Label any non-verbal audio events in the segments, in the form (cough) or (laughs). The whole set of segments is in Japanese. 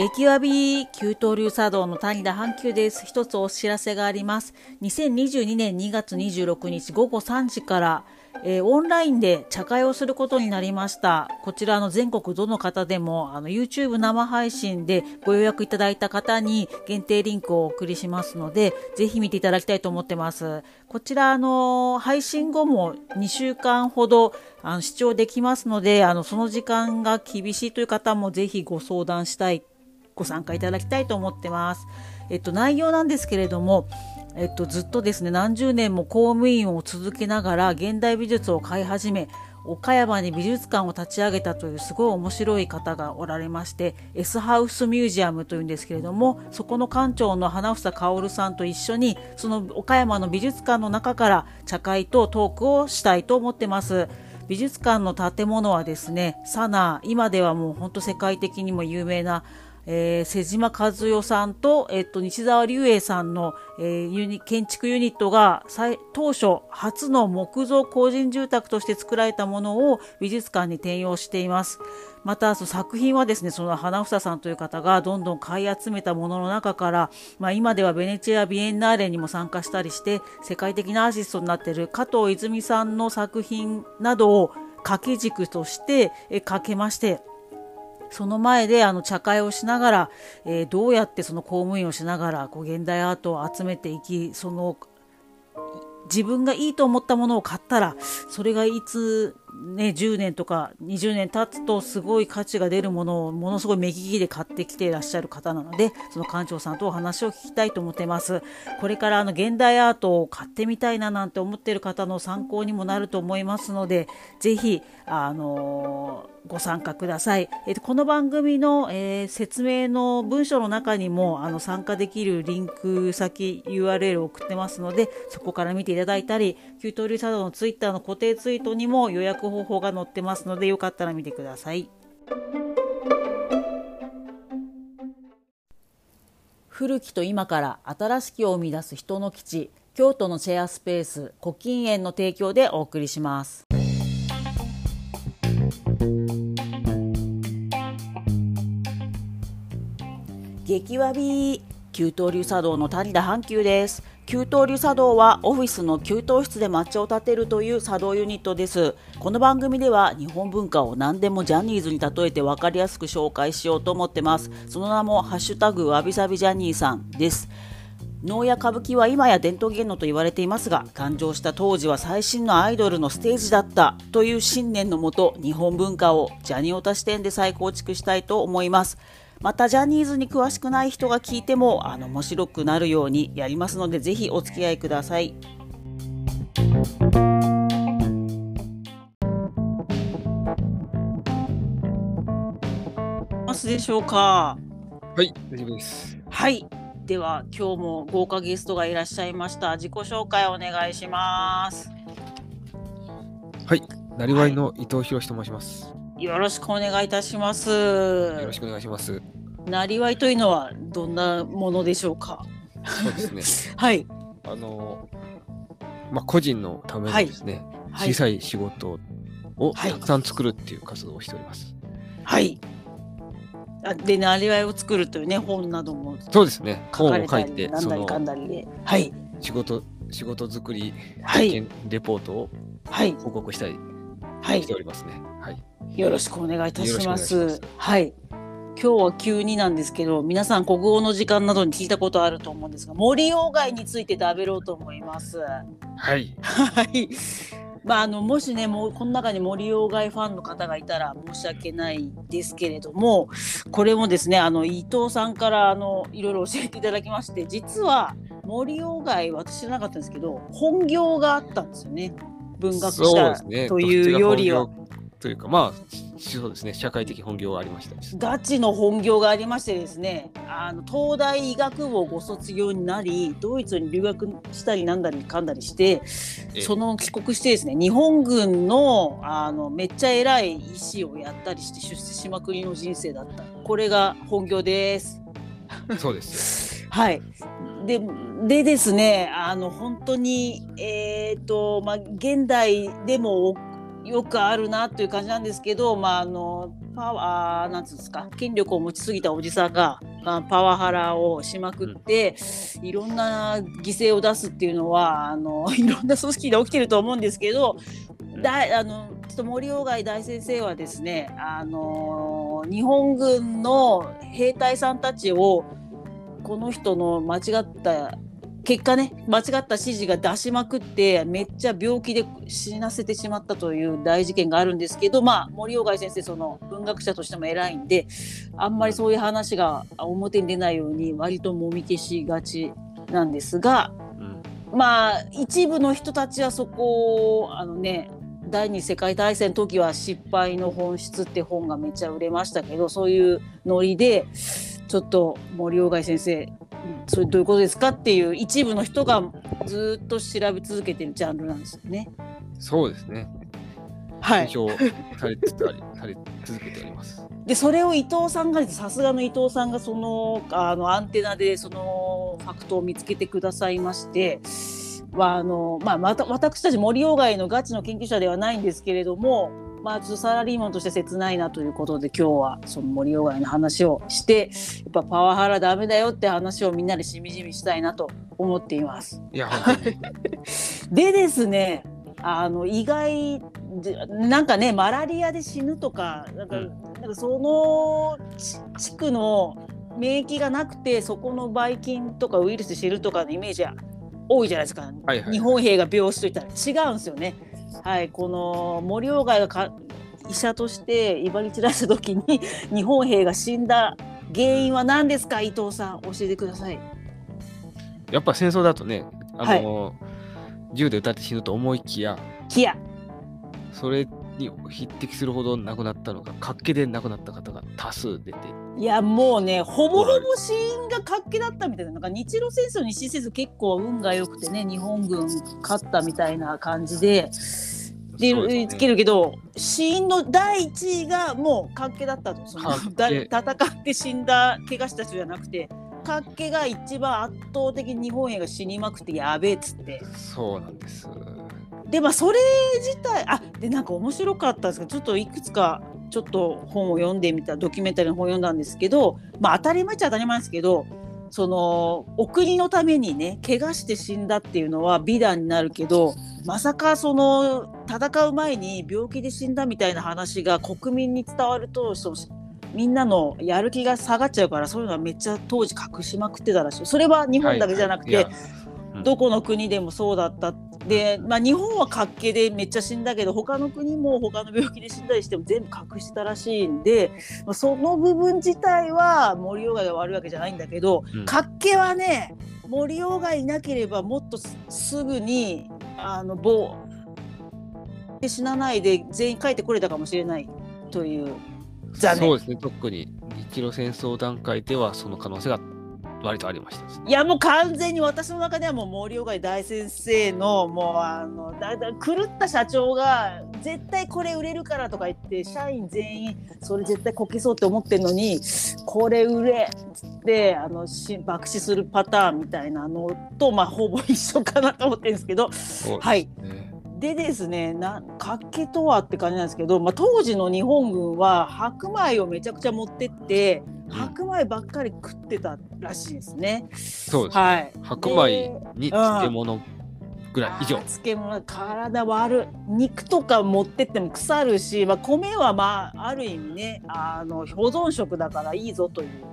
激わび給湯流茶道の谷田阪急です。一つお知らせがあります。2022年2月26日午後3時から、えー、オンラインで茶会をすることになりました。こちらの全国どの方でもあの YouTube 生配信でご予約いただいた方に限定リンクをお送りしますので、ぜひ見ていただきたいと思ってます。こちらの配信後も2週間ほどあの視聴できますので、あのその時間が厳しいという方もぜひご相談したいご参加いただきたいと思ってます。えっと、内容なんですけれども、えっと、ずっとですね、何十年も公務員を続けながら現代美術を買い始め、岡山に美術館を立ち上げたというすごい面白い方がおられまして S ハウスミュージアムというんですけれどもそこの館長の花房薫さんと一緒にその岡山の美術館の中から茶会とトークをしたいと思ってます美術館の建物はですねサナ今ではもう本当世界的にも有名なえー、瀬島和代さんと、えっと、西澤隆英さんの、えー、ユニ建築ユニットが当初初の木造工人住宅として作られたものを美術館に転用しています。またその作品はですねその花房さんという方がどんどん買い集めたものの中から、まあ、今ではベネチア・ビエンナーレにも参加したりして世界的なアーティストになっている加藤泉さんの作品などを掛け軸としてかけましてその前であの茶会をしながら、えー、どうやってその公務員をしながらこう現代アートを集めていきその自分がいいと思ったものを買ったらそれがいつね、10年とか20年経つとすごい価値が出るものをものすごい目利きで買ってきていらっしゃる方なのでその館長さんとお話を聞きたいと思ってますこれからあの現代アートを買ってみたいななんて思っている方の参考にもなると思いますのでぜひあのーご参加ください。えー、この番組の、えー、説明の文章の中にもあの参加できるリンク先 URL を送ってますのでそこから見ていただいたり給湯流茶道のツイッターの固定ツイートにも予約方法が載ってますのでよかったら見てください。古きと今から新しきを生み出す人の基地京都のシェアスペース古今園の提供でお送りします。激わび給湯流茶道の谷田阪急です給湯流茶道はオフィスの給湯室で抹茶を立てるという茶道ユニットです。この番組では日本文化を何でもジャニーズに例えて分かりやすく紹介しようと思ってます。その名もハッシュタグわびさびジャニーさんです。能や歌舞伎は今や伝統芸能と言われていますが誕生した当時は最新のアイドルのステージだったという信念のもと日本文化をジャニオタ視点で再構築したいと思います。またジャニーズに詳しくない人が聞いてもあの面白くなるようにやりますのでぜひお付き合いください。ますでしょうか？はい大丈夫です。はいでは今日も豪華ゲストがいらっしゃいました自己紹介お願いします。はい、なりわいの伊藤博と申します。よろしくお願いいたします。よろしくお願いします。なりわいというのはどんなものでしょうか？そうですね。(laughs) はい。あの、まあ、個人のためにですね、はい、小さい仕事をたくさん作るっていう活動をしております。はい。あで、なりわいを作るというね、本なども。そうですね。本を書いて、なんだりかんだりで。はい。仕事、仕事作り、はい、レポートを報告したりしておりますね。はい。よろしくお願いいたします。はい。今日は急になんですけど、皆さん国語の時間などに聞いたことあると思うんですが、森鴎外について食べろうと思います。はい。はい。まあ、あのもしねもうこの中に森鴎外ファンの方がいたら申し訳ないですけれどもこれもですねあの伊藤さんからあのいろいろ教えていただきまして実は森鴎外私知らなかったんですけど本業があったんですよね文学者というよりは。というかまあそうですね。社会的本業がありましたガチの本業がありましてですねあの東大医学部をご卒業になりドイツに留学したりなんだりかんだりしてその帰国してですね日本軍のあのめっちゃ偉い医師をやったりして出世しまくりの人生だった。これが本業です。そうです (laughs) はい。ででですねあの本当にえっ、ー、とまあ現代でもよくあるなという感じなんですけど、まあ、あのパワーなんつうんですか権力を持ちすぎたおじさんがパワハラをしまくって、うん、いろんな犠牲を出すっていうのはあの (laughs) いろんな組織で起きてると思うんですけどだあのちょっと森鴎外大先生はですねあの日本軍の兵隊さんたちをこの人の間違った結果ね間違った指示が出しまくってめっちゃ病気で死なせてしまったという大事件があるんですけどまあ森鴎外先生その文学者としても偉いんであんまりそういう話が表に出ないように割ともみ消しがちなんですが、うん、まあ一部の人たちはそこをあのね第二次世界大戦の時は「失敗の本質」って本がめっちゃ売れましたけどそういうノリでちょっと森鴎外先生それどういうことですかっていう一部の人がずっと調べ続けてるジャンルなんですよね。そうですね。はい。されつつあり、(laughs) され続けております。でそれを伊藤さんがさすがの伊藤さんがそのあのアンテナでそのファクトを見つけてくださいまして。はあのまあ、また私たち森鴎外のガチの研究者ではないんですけれどもまあ、ちょっとサラリーマンとして切ないなということで今日はその森鴎外の話をしてやっぱパワハラダメだよって話をみんなでしみじみしたいなと思っています。いや (laughs) でですねあの意外なんかねマラリアで死ぬとかなんかうん、なんかその地区の免疫がなくてそこのばい菌とかウイルスで死ぬとかのイメージは多いじゃないですか、はいはい、日本兵が病死といったら違うんですよね。はい、この森鴎外がか医者として威張り散らした時に日本兵が死んだ原因は何ですか伊藤さん教えてください。やっぱ戦争だとねあの、はい、銃で撃たれて死ぬと思いきやきやそれに匹敵するほど亡くなったのが活気で亡くなった方が多数出て。いやもうねほぼほぼ死因が活気だったみたいななんか日露戦争に死せず結構運が良くてね日本軍勝ったみたいな感じで。でつけるけど、死因の第一位がもう活気だったと。その戦って死んだ怪我した人じゃなくて活気が一番圧倒的に日本兵が死にまくってやべえっつって。そうなんですでまあそれ自体あでなんか面白かったんですけどちょっといくつかちょっと本を読んでみたドキュメンタリーの本を読んだんですけどまあ当たり前っちゃ当たり前ですけどそのお国のためにね怪我して死んだっていうのは美談になるけどまさかその戦う前に病気で死んだみたいな話が国民に伝わるとそのみんなのやる気が下がっちゃうからそういうのはめっちゃ当時隠しまくってたらしい。それは日本だけじゃなくて、はいはい、どこの国でもそうだった。で、まあ、日本は活気でめっちゃ死んだけど他の国も他の病気で死んだりしても全部隠してたらしいんで、まあ、その部分自体は森鴎外が悪いわけじゃないんだけど、うん、活気はね森鴎外いなければもっとすぐにあの棒で死なないで全員帰ってこれたかもしれない。という。残念。そうですね。特に日露戦争段階ではその可能性が割とありました、いやもう完全に私の中ではもう森鴎外大先生のもうあのだだ狂った社長が絶対これ売れるからとか言って社員全員それ絶対こけそうって思ってるのにこれ売れっつってあのし爆死するパターンみたいなのとまあほぼ一緒かなと思ってるんですけど、ね、はい。でですねな活気とはって感じなんですけど、まあ、当時の日本軍は白米をめちゃくちゃ持ってって白米ばっかり食ってたらしいですね。そうです、ね、はい、白米に漬物ぐらい以上。漬物体悪肉とか持ってっても腐るし、まあ、米はまあある意味ねあの保存食だからいいぞという。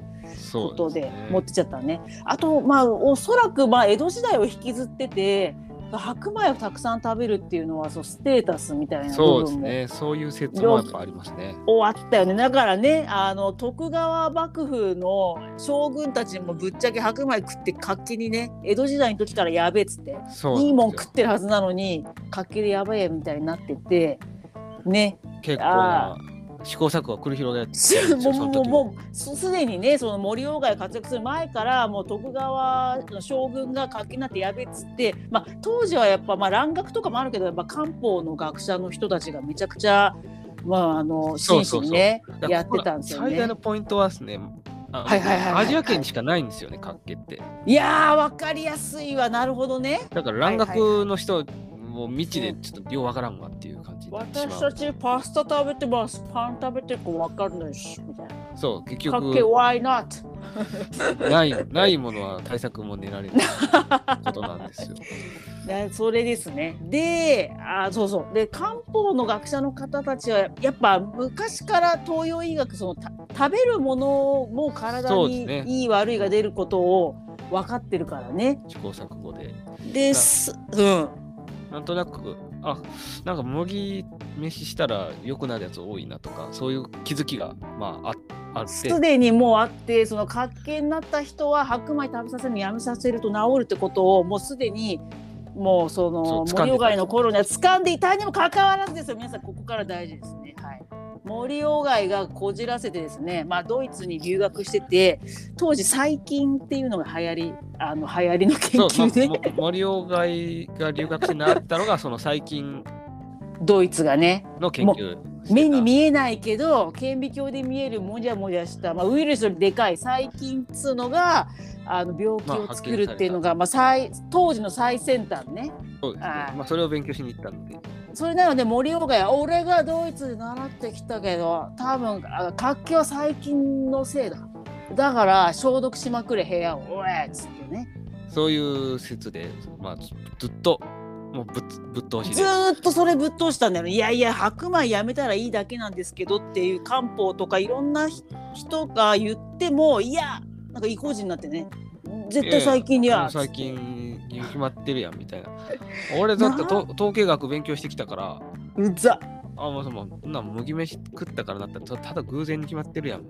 ことで持ってちゃったね。ねあとまあおそらくまあ江戸時代を引きずってて白米をたくさん食べるっていうのはそうステータスみたいな部分も。ねそういう説もやっぱありますね。終わったよね。だからねあの徳川幕府の将軍たちもぶっちゃけ白米食って活気にね江戸時代の時からやべえっつっていいもん食ってるはずなのに活気でやばいみたいになっててね。結構な試行錯誤を繰り広げて (laughs) もうもうすでにねその森鴎外活躍する前からもう徳川の将軍が活気になってやべっつって、まあ、当時はやっぱ、まあ、蘭学とかもあるけどやっぱ漢方の学者の人たちがめちゃくちゃ、まあ、あの真摯にねやってたんですよね。最大のポイントはですねはいはいはい、アジア圏にしかないんですよね、活気って。いやー、わかりやすいわ、なるほどね。だから、蘭学の人、もう未知でちょっとようわからんわっていう感じ。じになってしまう。私たちパスタ食べてます。パン食べてるか分かんないし。みたいな。そう、結かっけ局、why not? (laughs) ない、ないものは対策も練られないことなんですよ。(laughs) ねそれですね。で、あそうそう。で、漢方の学者の方たちは、やっぱ昔から東洋医学、そのた食べるものも体にそうですねいい悪いが出ることを分かってるからね。試行錯誤で。です。うん。なんとなく、あ、なんか麦飯したら良くなるやつ多いなとか、そういう気づきが、まあ、ああって。すでにもうあって、その活気になった人は白米食べさせるのやめさせると治るってことを、もうすでに。もうそのそう掴んでた森鴎外の頃には掴んでいたにもかかわらずですよ皆さんここから大事ですねはい森鴎外がこじらせてですねまあドイツに留学してて当時細菌っていうのが流行りあの流行りの研そう、まあ究で、も森鴎外が留学してなったのが、その最近 (laughs) ドイツがねの研究。目に見えないけど顕微鏡で見えるもじゃもじゃした、まあ、ウイルスよりでかい細菌っつうのがあの病気を作るっていうのが、まあ、最当時の最先端ね。そうですね。まあ、それを勉強しに行ったので。それなので森鴎外は俺がドイツで習ってきたけど多分あ活気は細菌のせいだ。だから消毒しまくれ部屋を。おえっつってね。そういう説で、まあ、ずずっと、もうぶっぶっ通しずで。ーっとそれぶっ通したんだよね。いやいや白米やめたらいいだけなんですけどっていう漢方とかいろんなひ人が言ってもいやなんか意固地になってね。絶対最近には、最近に決まってるやんみたいな。俺だってと統計学勉強してきたから、うざ。あ、もうそんなん麦飯食ったからだったらたただ偶然に決まってるやん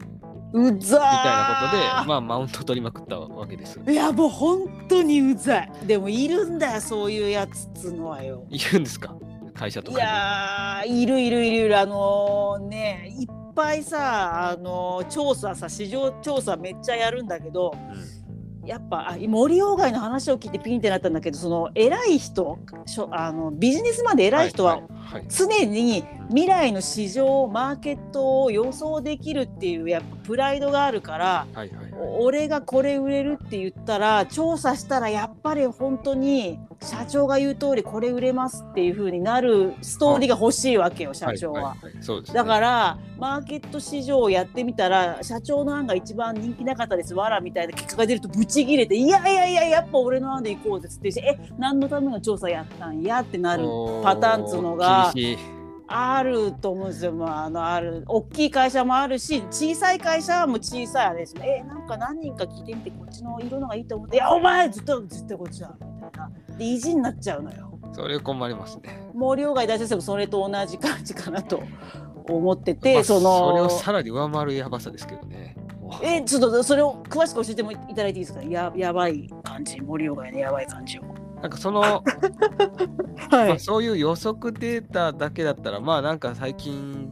みたいうざなことで、まあマウント取りまくったわけです。いやもう本当にうざい。でもいるんだよそういうやつっつうのはよ。いるんですか？会社といかに。やーいるいるいるいる。あのねいっぱいさあの調査さ市場調査めっちゃやるんだけどうんやっぱあ森鴎外の話を聞いてピンってなったんだけどその偉い人しょあのビジネスマンで偉い人は、常に未来の市場マーケットを予想できるっていうやっぱプライドがあるからはいはい俺がこれ売れるって言ったら調査したらやっぱり本当に社長が言う通りこれ売れますっていう風になるストーリーが欲しいわけよ社長は。だからマーケット市場をやってみたら社長の案が一番人気なかったですわらみたいな結果が出るとブチギレていやいやいややっぱ俺の案で行こうぜっつってえ何のための調査やったんやってなるパターンっつうのが厳しいあると思うんですよ、まあ、あのある大きい会社もあるし小さい会社はもう小さいあれですねえなんか何人か聞いてみてこっちの色のがいいと思って「いやお前絶対絶対こっちだ」みたいなで意地になっちゃうのよ。それ困りますね。森鴎外大先生もそれと同じ感じかなと思ってまて、あそのそれをさらに上回るやばさですけどね。えちょっとそれを詳しく教えてもいただいていいですか？ややばい感じ森鴎外のやばい感じを。なんかその、(laughs) はまあ、そういう予測データだけだったら、まあなんか最近、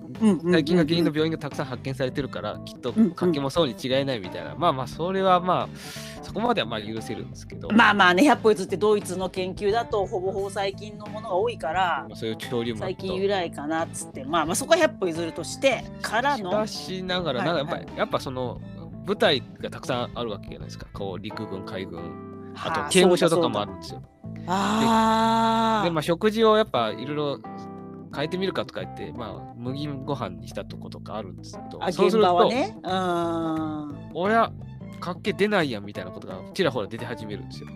最近が原因の病院がたくさん発見されてるから、きっとうんうん。活気もそうに違いないみたいな、まあまあ、それはまあ、そこまではまあ許せるんですけど、まあまあね100歩譲ってドイツの研究だとほぼほぼ最近のものが多いからまあそういう潮流もあ最近由来かなっつって。まあまあそこは100歩譲るとしてからの。しかしながら、はいなんかやっぱり、やっぱその、部隊がたくさんあるわけじゃないですか。こう、陸軍、海軍、あとはあ刑務所とかもあるんですよ。あで、まあ食事をやっぱいろいろ変えてみるかとか言って、まあ麦ご飯にしたとことかあるんですけど、あ現そうすると、場はねうん親、活気出ないやんみたいなことがちらほら出て始めるんですよ。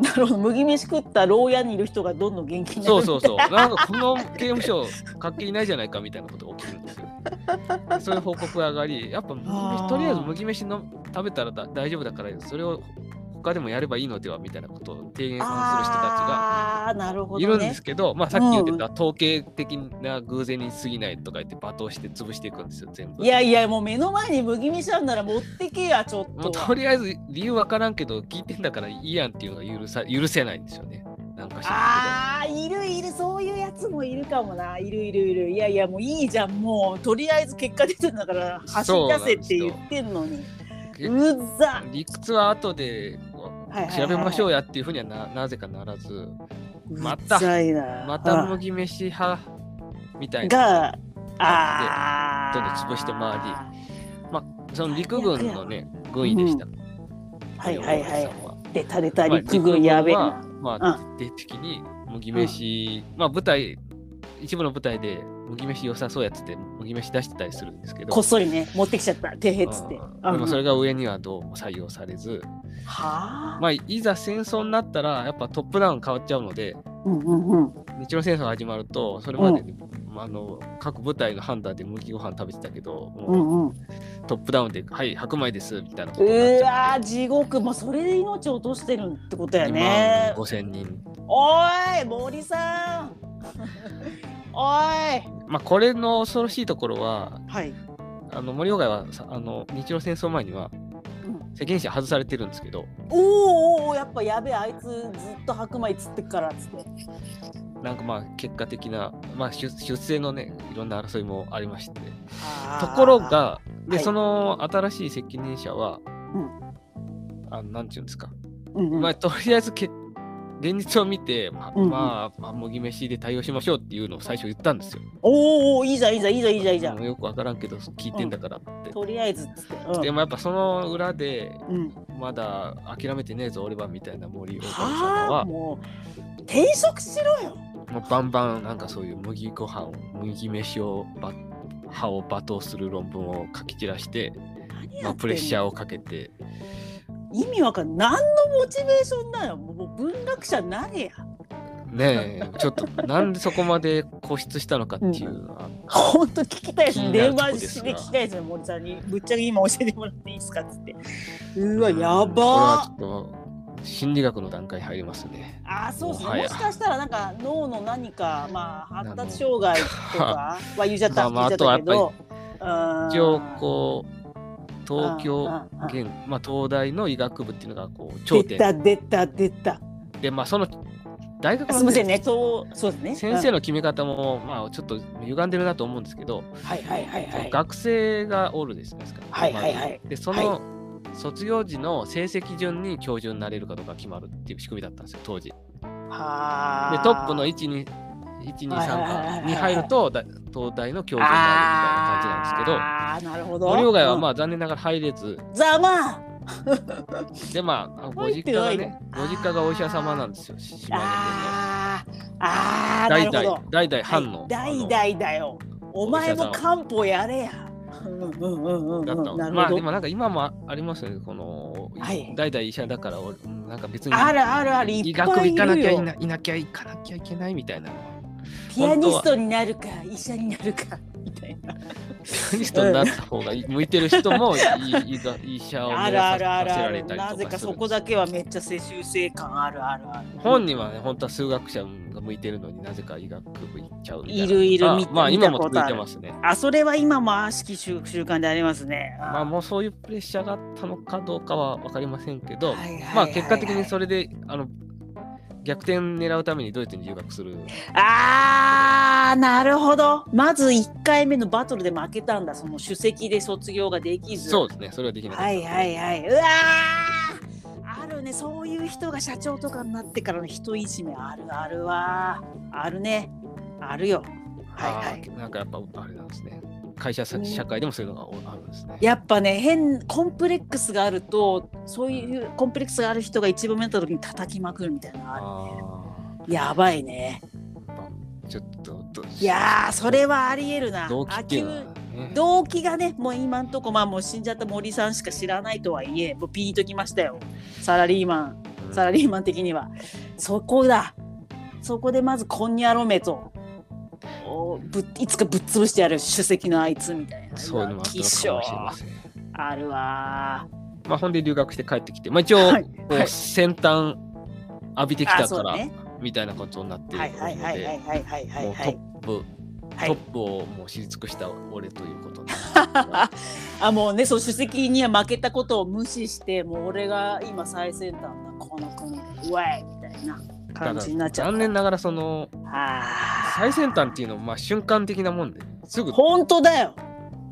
なるほど麦飯食った牢屋にいる人がどんどん元気になるそうそうそう。なんかこの刑務所、活気いないじゃないかみたいなことが起きるんですよ。(laughs) そういう報告が上がり、やっぱとりあえず麦飯の食べたらだ大丈夫だから、それを他でもやればいいのではみたいなことを提言する人たちがいるんですけど、まあさっき言ってた統計的な偶然に過ぎないとか言って罵倒して潰していくんですよ、全部。いやいやもう目の前に麦飯あんなら持ってけやちょっと。とりあえず理由わからんけど、聞いてんだからいいやんっていうのが許さ許せないんですよね。なんか知らんああいるいるそういうやつもいるかもな。いるいるいる。いやいやもういいじゃんもう。とりあえず結果出てんだから走り出せって言ってんのに。うざ理屈は後で調べましょうやっていうふうにはななぜかならず、またまた麦飯派みたいな。があどんどん潰して回まあ、その陸軍のね、軍医でした。はいはいはい。は出た出たまあ陸軍やべえ。まあ、徹底的に麦飯、まあ舞台、一部の舞台で麦飯良さそうやつって麦飯出してたりするんですけどこっそりね持ってきちゃったてへっつってでもそれが上にはどうも採用されず、はあ、まあ、いざ戦争になったらやっぱトップダウン変わっちゃうので、うんうんうん、日露戦争が始まるとそれまで、ねうん、あの各部隊の判断で麦ご飯食べてたけど、うんうん、トップダウンで「はい白米です」みたいなことうわ地獄もうそれで命を落としてるってことやね2万5000人おい森さんまあこれの恐ろしいところは、はい、あの森岡はあの日露戦争前には世間者外されてるんですけど、おおやっぱやべえあいつずっと白米釣ってっからっつって。なんかまあ結果的な、まあ、出出世のねいろんな争いもありまして。ところがで、はい、その新しい責任者は、うん、あなんていうんですか、うんうん、まあ、とりあえずけ現実を見て、まあ、うんうん、まあ、麦飯で対応しましょうっていうのを最初言ったんですよ。おお、いいじゃん、いいじゃん、いいじゃん、いいじゃん、いいじゃん。よくわからんけど、聞いてんだからって。うん、とりあえずっつって。うん、でもやっぱその裏で、うん、まだ諦めてねえぞ、俺はみたいな森岡さんは。もう、転職しろよ。もうバンバン、なんかそういう麦ご飯を、麦飯をば、歯を罵倒する論文を書き散らして、まあ、プレッシャーをかけて。意味わかんない。何のモチベーションなのもう文学者なれや。ねえ、ちょっとなんでそこまで固執したのかっていうのは。本当聞きたいです。電話して聞きたいですよ、森さんに。ぶっちゃけ今教えてもらっていいですかっつって。うわ、やば心理学の段階入りますね。あそうですね。もしかしたらなんか脳の何か、まあ、発達障害とかは言っちゃった、まあ、あとはやっぱり一応こう東京現まあ、東大の医学部っていうのがこう頂点。出た出た出た。でまあその大学の、ね。そうそうですね。先生の決め方も、まあちょっと歪んでるなと思うんですけど、はいはいはいはい、学生がおるですねはいはいはい、でその、卒業時の成績順に教授になれるかどうか決まるっていう仕組みだったんですよ当時。はでトップの1 2 123に入ると東大の教授になるみたいな感じなんですけど。あなるほど。森鴎外はまあ残念ながら入れず。ざま。でまあご実家がねご実家がお医者様なんですよ島根県の。ああ代々代々藩の代々だよお前も漢方やれや。うんうんうんうん、だったまあでもなんか今もありますよねこの、はい、代々医者だからなんか別に。あるあるある。医学部行かなきゃいなきゃ行かなきゃいけないみたいなのはピアニストになるか医者になるかみたいな。ピアニストになった方が向いてる人も (laughs) 医者をあるあるあるあるなぜかそこだけはめっちゃ世襲性感あるあるある。本人はね、本当は数学者が向いてるのになぜか医学部行っちゃういるいるみたいな。まあ今も続いてますね。あ、それは今も悪しき習慣でありますね。まあもうそういうプレッシャーがあったのかどうかは分かりませんけど、まあ結果的にそれであの逆転狙うためにドイツに留学する。あー、なるほど。まず1回目のバトルで負けたんだ。その首席で卒業ができず。そうですね。それはできない。はいはいはい。うわあるね。そういう人が社長とかになってからの人いじめあるあるわ。あるね。あるよ。はいはい。なんかやっぱあれなんですね。会社社会でもそういうのがあるんですね。やっぱね変コンプレックスがあるとそういうコンプレックスがある人が一番目にった時に叩きまくるみたいなのある、ね、やばいね。ちょっといやそれはありえるな。動機動機がねもう今んとこまあもう死んじゃった森さんしか知らないとはいえもうピンときましたよ。サラリーマン、サラリーマン的には。そこだ。そこでまずこんにゃろめとぶいつかぶっ潰してやる首席のあいつみたいな。そういうのもあったかもしれません。あるわまあほんで留学して帰ってきてまあ一応、はい。はい、先端浴びてきたから、ね、みたいなことになっているのでもうトップトップをもう知り尽くした俺ということ (laughs) あもうねそう首席には負けたことを無視してもう俺が今最先端だこの国。うわいみたいな感じになっちゃう残念ながらその最先端っていうのはまあ瞬間的なもんですぐ本当だよ。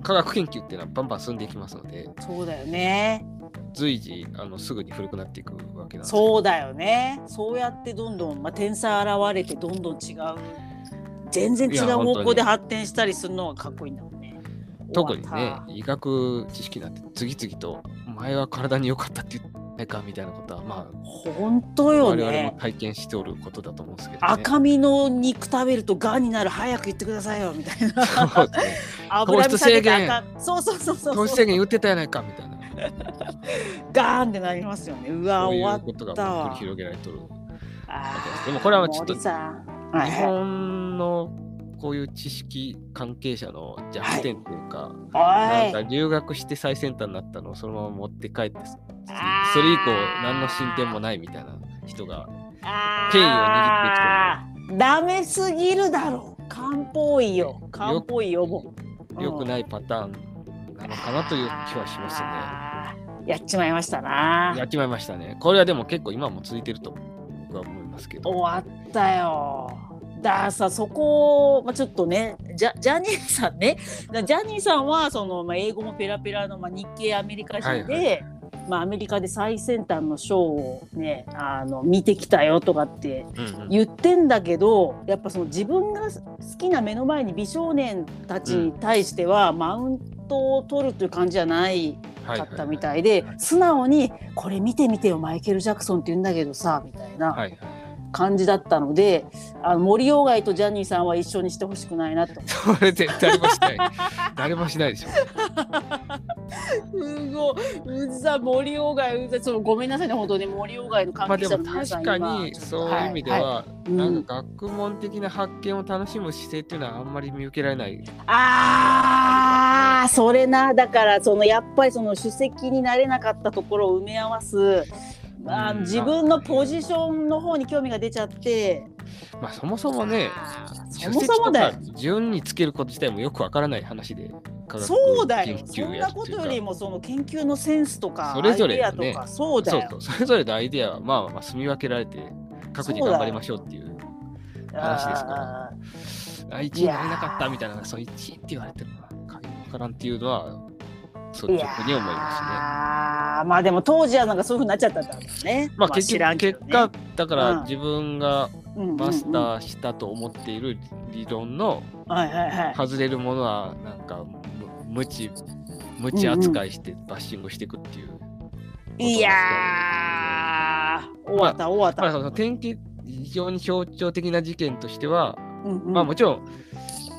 科学研究っていうのはバンバン進んでいきますのでそうだよね。随時あのすぐに古くなっていくわけなんで。そうだよね。そうやってどんどん、まあ、天才現れてどんどん違う。全然違う方向で発展したりするのがかっこいいんだもんね。特にね医学知識なんて次々と前は体に良かったって言ないかみたいなことはまあ本当よ我々もね。体験しておることだと思うんですけど、ね、赤身の肉食べるとがんになる早く言ってくださいよみたいな。そうですね。(laughs) 油身糖質制限。そうそうそうそう糖質制限言ってたやないかみたいな。ガーンってなりますよね。うわ終わっうことがたわ。繰り広げられとるでもこれはちょっと日はい本のこういう知識関係者の弱点っていうか、おなんいか留学して最先端になったのをそのまま持って帰ってそれ以降何の進展もないみたいな人が権威を握ってダメすぎるだろ漢方医よ。漢方医よもう良くないパターンなのかなという気はしますね。やっちまいましたな。やっちまいましたね。これはでも結構今も続いてると僕は思いますけど。終わったよださそこを、まあ、ちょっとねジャジャニーさんね。だジャニーさんはその、まあ、英語もペラペラの、まあ、日系アメリカ人で、はいまあ、アメリカで最先端のショーをねあの見てきたよとかって言ってんだけどやっぱその自分が好きな目の前に美少年たちに対しては、マウントを取るという感じじゃないはいかったみたいで、素直に「これ見てみてよマイケル・ジャクソンって言うんだけどさ」みたいな。はいはい。感じだったので、あの森鴎外とジャニーさんは一緒にしてほしくないなと。(laughs) それ絶対誰もしない。(laughs) 誰もしないでしょ。すごいうざ森鴎外うざそのごめんなさいね本当に森鴎外の関係者まあでもの皆さん確か今にそういう意味では、はいうんなんか学問的な発見を楽しむ姿勢っていうのはあんまり見受けられない。あーそれなだからそのやっぱりその首席になれなかったところを埋め合わす、まあ、うん。自分のポジションの方に興味が出ちゃって。まあそもそもね、そ首もそもだよ。順につけること自体もよくわからない話で。そうだよ。研そんなことよりもその研究のセンスとかそれぞれアイデねアとかそうだよ。そうそう、それぞれのアイデアはまあまあ住み分けられて、各自頑張りましょうっていう話ですから。ああ、1位になれなかったみたいな、そう1位って言われても、かよわからんっていうのは、率直に思いますね。ーまあでも当時はなんかそういうふうになっちゃったんだろうね。まあ結局、結果、だかうんら自分がマスターしたと思っている理論の。外れるものは、なんか、む無知、無知扱いしてバッシングしていくっていう。いやー終わった終わった。まあ、その典型、非常に象徴的な事件としては、うんうんまあもちろん、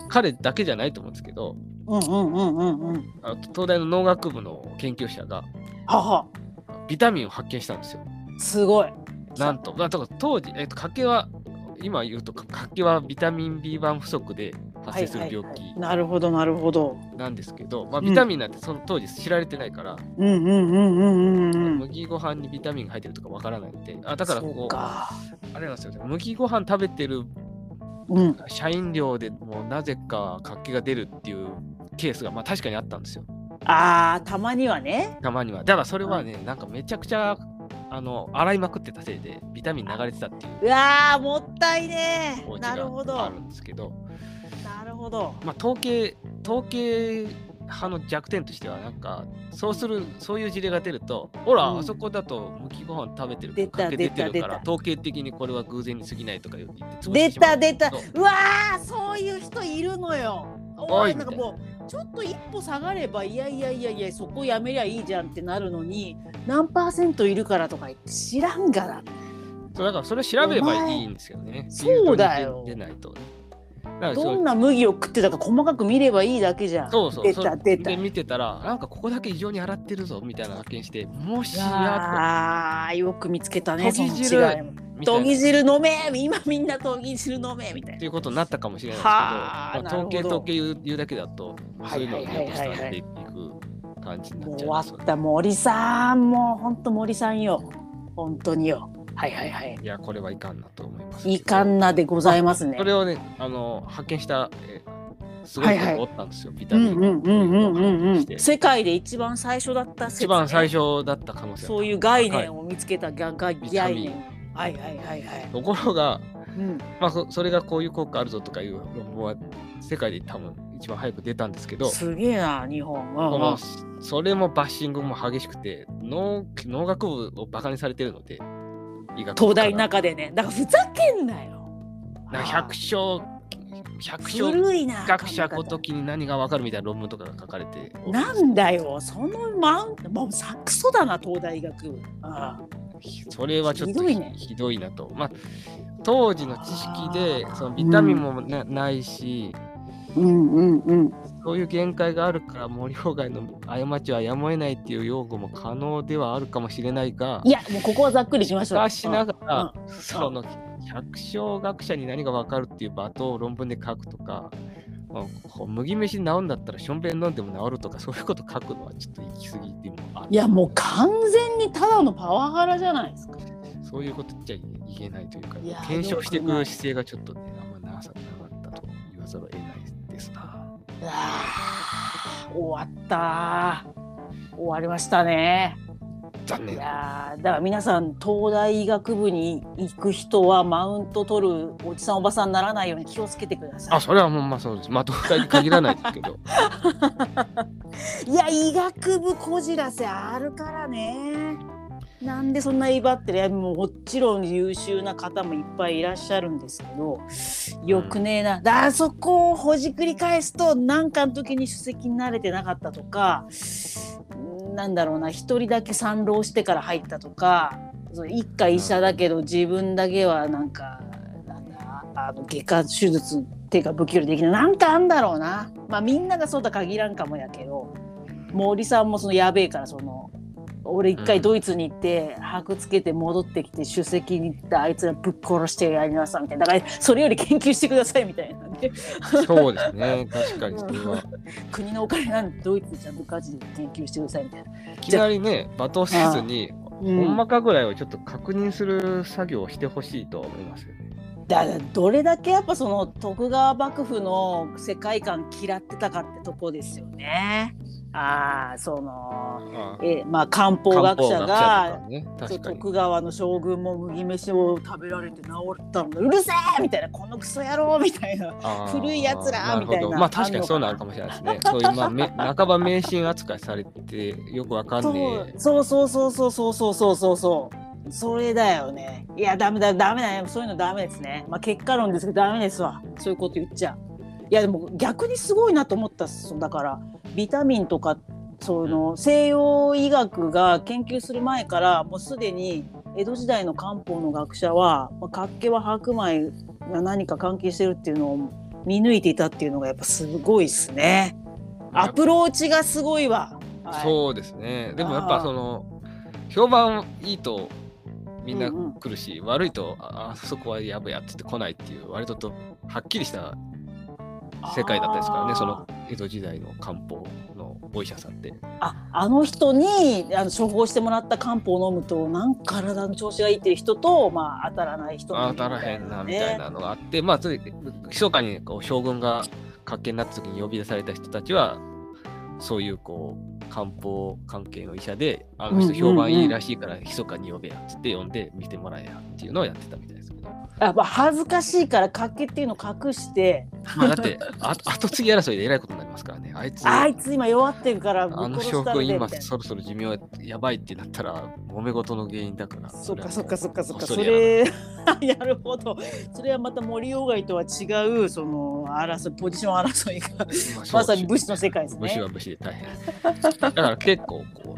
彼だけじゃないと思うんですけど、うんうんうんうんうん。あの東大の農学部の研究者がははビタミンを発見したんですよ。すごい。なんと、まあ、だから当時、えっと、賭けは、今言うと、賭けはビタミン B1 不足で発生する病はいはいはい気なるほどなるほど。なんですけど、まあ、うんビタミンなんてその当時知られてないから、うんうんうんうんうんうん。麦ご飯にビタミンが入ってるとかわからないんで、あだからこそう。あれなんですよね、麦ご飯食べてるうん。社員寮でもなぜか活気が出るっていうケースがまあ確かにあったんですよ。ああたまにはね。たまには。だからそれはね、なんかめちゃくちゃあの洗いまくってたせいでビタミン流れてたっていううわーもったいねお家なるほど。があるんですけど、なるほど。まあ統計、統計派の弱点としては、なんかそうする、そういう事例が出ると、ほら、うん。あそこだと麦ご飯食べてる出た出てる出たから、統計的にこれは偶然に過ぎないとか言って出た出た。そう。うわーそういう人いるのよ。おおいいなんかもうちょっと一歩下がればいやいやいやいやそこやめりゃいいじゃんってなるのに何パーセントいるからとか言って知らんがな。そうだからそれ調べればいいんですよね。そうだよ。出ないと。どうんな麦を食ってたか細かく見ればいいだけじゃん。そうそう出た出た。で見てたら、なんかここだけ異常に洗ってるぞみたいな発見して、もしやあーよく見つけたねとぎ汁。その違いも。とぎ汁飲め今みんなとぎ汁飲めみたいな。っていうことになったかもしれないですはあけど、まあ、統計統計言う言うだけだと、そういうのをはいはいはいはい伝わっていく感じになもうっちゃいますよね。終わった森さんもうほんと森さんよ。本当によはいはいはい。いや、これはいかんなと思います。いかんなでございますね。それをね、あの発見した、えーすごい人がおったんですよ、ビタミンうんうんうんうん世界で一番最初だった説ね一番最初だった可能性そういう概念を見つけたががビタミン。概念はいはいはいはい。ところが、うん。まあ、そそれがこういう効果あるぞとかいう論文は世界で多分一番早く出たんですけど、すげえな日本。うんそれもバッシングも激しくて農農学部をバカにされてるので東大の中でね。だからふざけんなよ。な100勝百姓学者ごときに何が分かるみたいな論文とかが書かれて。なんだよそのマウンもうサクソだな東大医学。部ああ。それはちょっとひどい,、ね、ひどいなと。まあ当時の知識でそのビタミンもな,、ないし、うんうんうん、そういう限界があるから森鴎外の過ちはやむを得ないっていう用語も可能ではあるかもしれないがいやもうここはざっくりしましょう。しながら、うん、その百姓学者に何が分かるっていう場と論文で書くとか、まあ、麦飯治るんだったらしょんべん飲んでも治るとかそういうこと書くのはちょっと行き過ぎてもいやもう完全にただのパワハラじゃないですか。そういうことじゃ言えないというか検証していく姿勢がちょっとねあんまなさなかったと言わざるを得ないですな。終わった終わりましたね。残念いやだから皆さん東大医学部に行く人はマウント取るおじさんおばさんにならないように気をつけてください。あそれはもうまあそうです。まあ東大に限らないですけど。(laughs) いや医学部こじらせあるからね。なんでそんな威張ってるもうもちろん優秀な方もいっぱいいらっしゃるんですけどよくねえな、うん、だそこをほじくり返すと何かの時に首席になれてなかったとかなんだろうな1人だけ参浪してから入ったとか一家医者だけど自分だけはなんかなんだあの外科手術っていうか不器用できない。なんかあんだろうな。まあみんながそうと限らんかもやけど森さんもそのやべえからその俺一回ドイツに行って、箔つけて戻ってきて首席に行ったあいつらぶっ殺してやりなさいみたいな。だからそれより研究してくださいみたいなね。そうですね。(laughs) 確かにそれは。国のお金なんでドイツでちゃんと火事で研究してくださいみたいな。いきなりね罵倒せずにほんまかぐらいをちょっと確認する作業をしてほしいと思いますよね。だどれだけやっぱその徳川幕府の世界観嫌ってたかってとこですよね。ああそのえまあ漢方学者が、ね、徳川の将軍も麦飯を食べられて治ったのうるせえみたいな。このクソ野郎みたいな。古いやつらみたいな。まあ確かにそうなるかもしれないですね。そういうまあめ半ば迷信扱いされてよくわかんねえ。そうそうそうそうそうそうそうそうそう。それだよね。いやダメだダメだよそういうのダメですね。まあ結果論ですけどダメですわ。そういうこと言っちゃいやでも逆にすごいなと思っただからビタミンとかその西洋医学が研究する前からもうすでに江戸時代の漢方の学者は活気は白米が何か関係してるっていうのを見抜いていたっていうのがやっぱすごいですね。アプローチがすごいわ。はい、そうですね。でもやっぱその評判いいとみんな来るし、うんうん、悪いとあそこはやぶやってって来ないっていう割ととはっきりした世界だったですからねその江戸時代の漢方のお医者さんってああの人にあの処方してもらった漢方を飲むとなんか体の調子がいいっていう人と、まあ、当たらない人、ね、当たらへんなみたいなのがあってまあそれ密かにこう将軍が活気になった時に呼び出された人たちはそういうこう漢方関係の医者であの人評判いいらしいから密かに呼べやっつって呼んで見てもらえやっていうのをやってたみたいです。やっぱ恥ずかしいからかけっていうのを隠して。まあだってあ後継ぎ争いでえらいことになりますからね。あいつあいつ今弱ってるからあの将軍今そろそろ寿命やばいってなったら揉め事の原因だから。そっかそっかそっかそっか。それや (laughs) るほど。それはまた森鴎外とは違うその争いポジション争いが。まさに武士の世界ですね。武士は武士で大変。(laughs) だから結構こ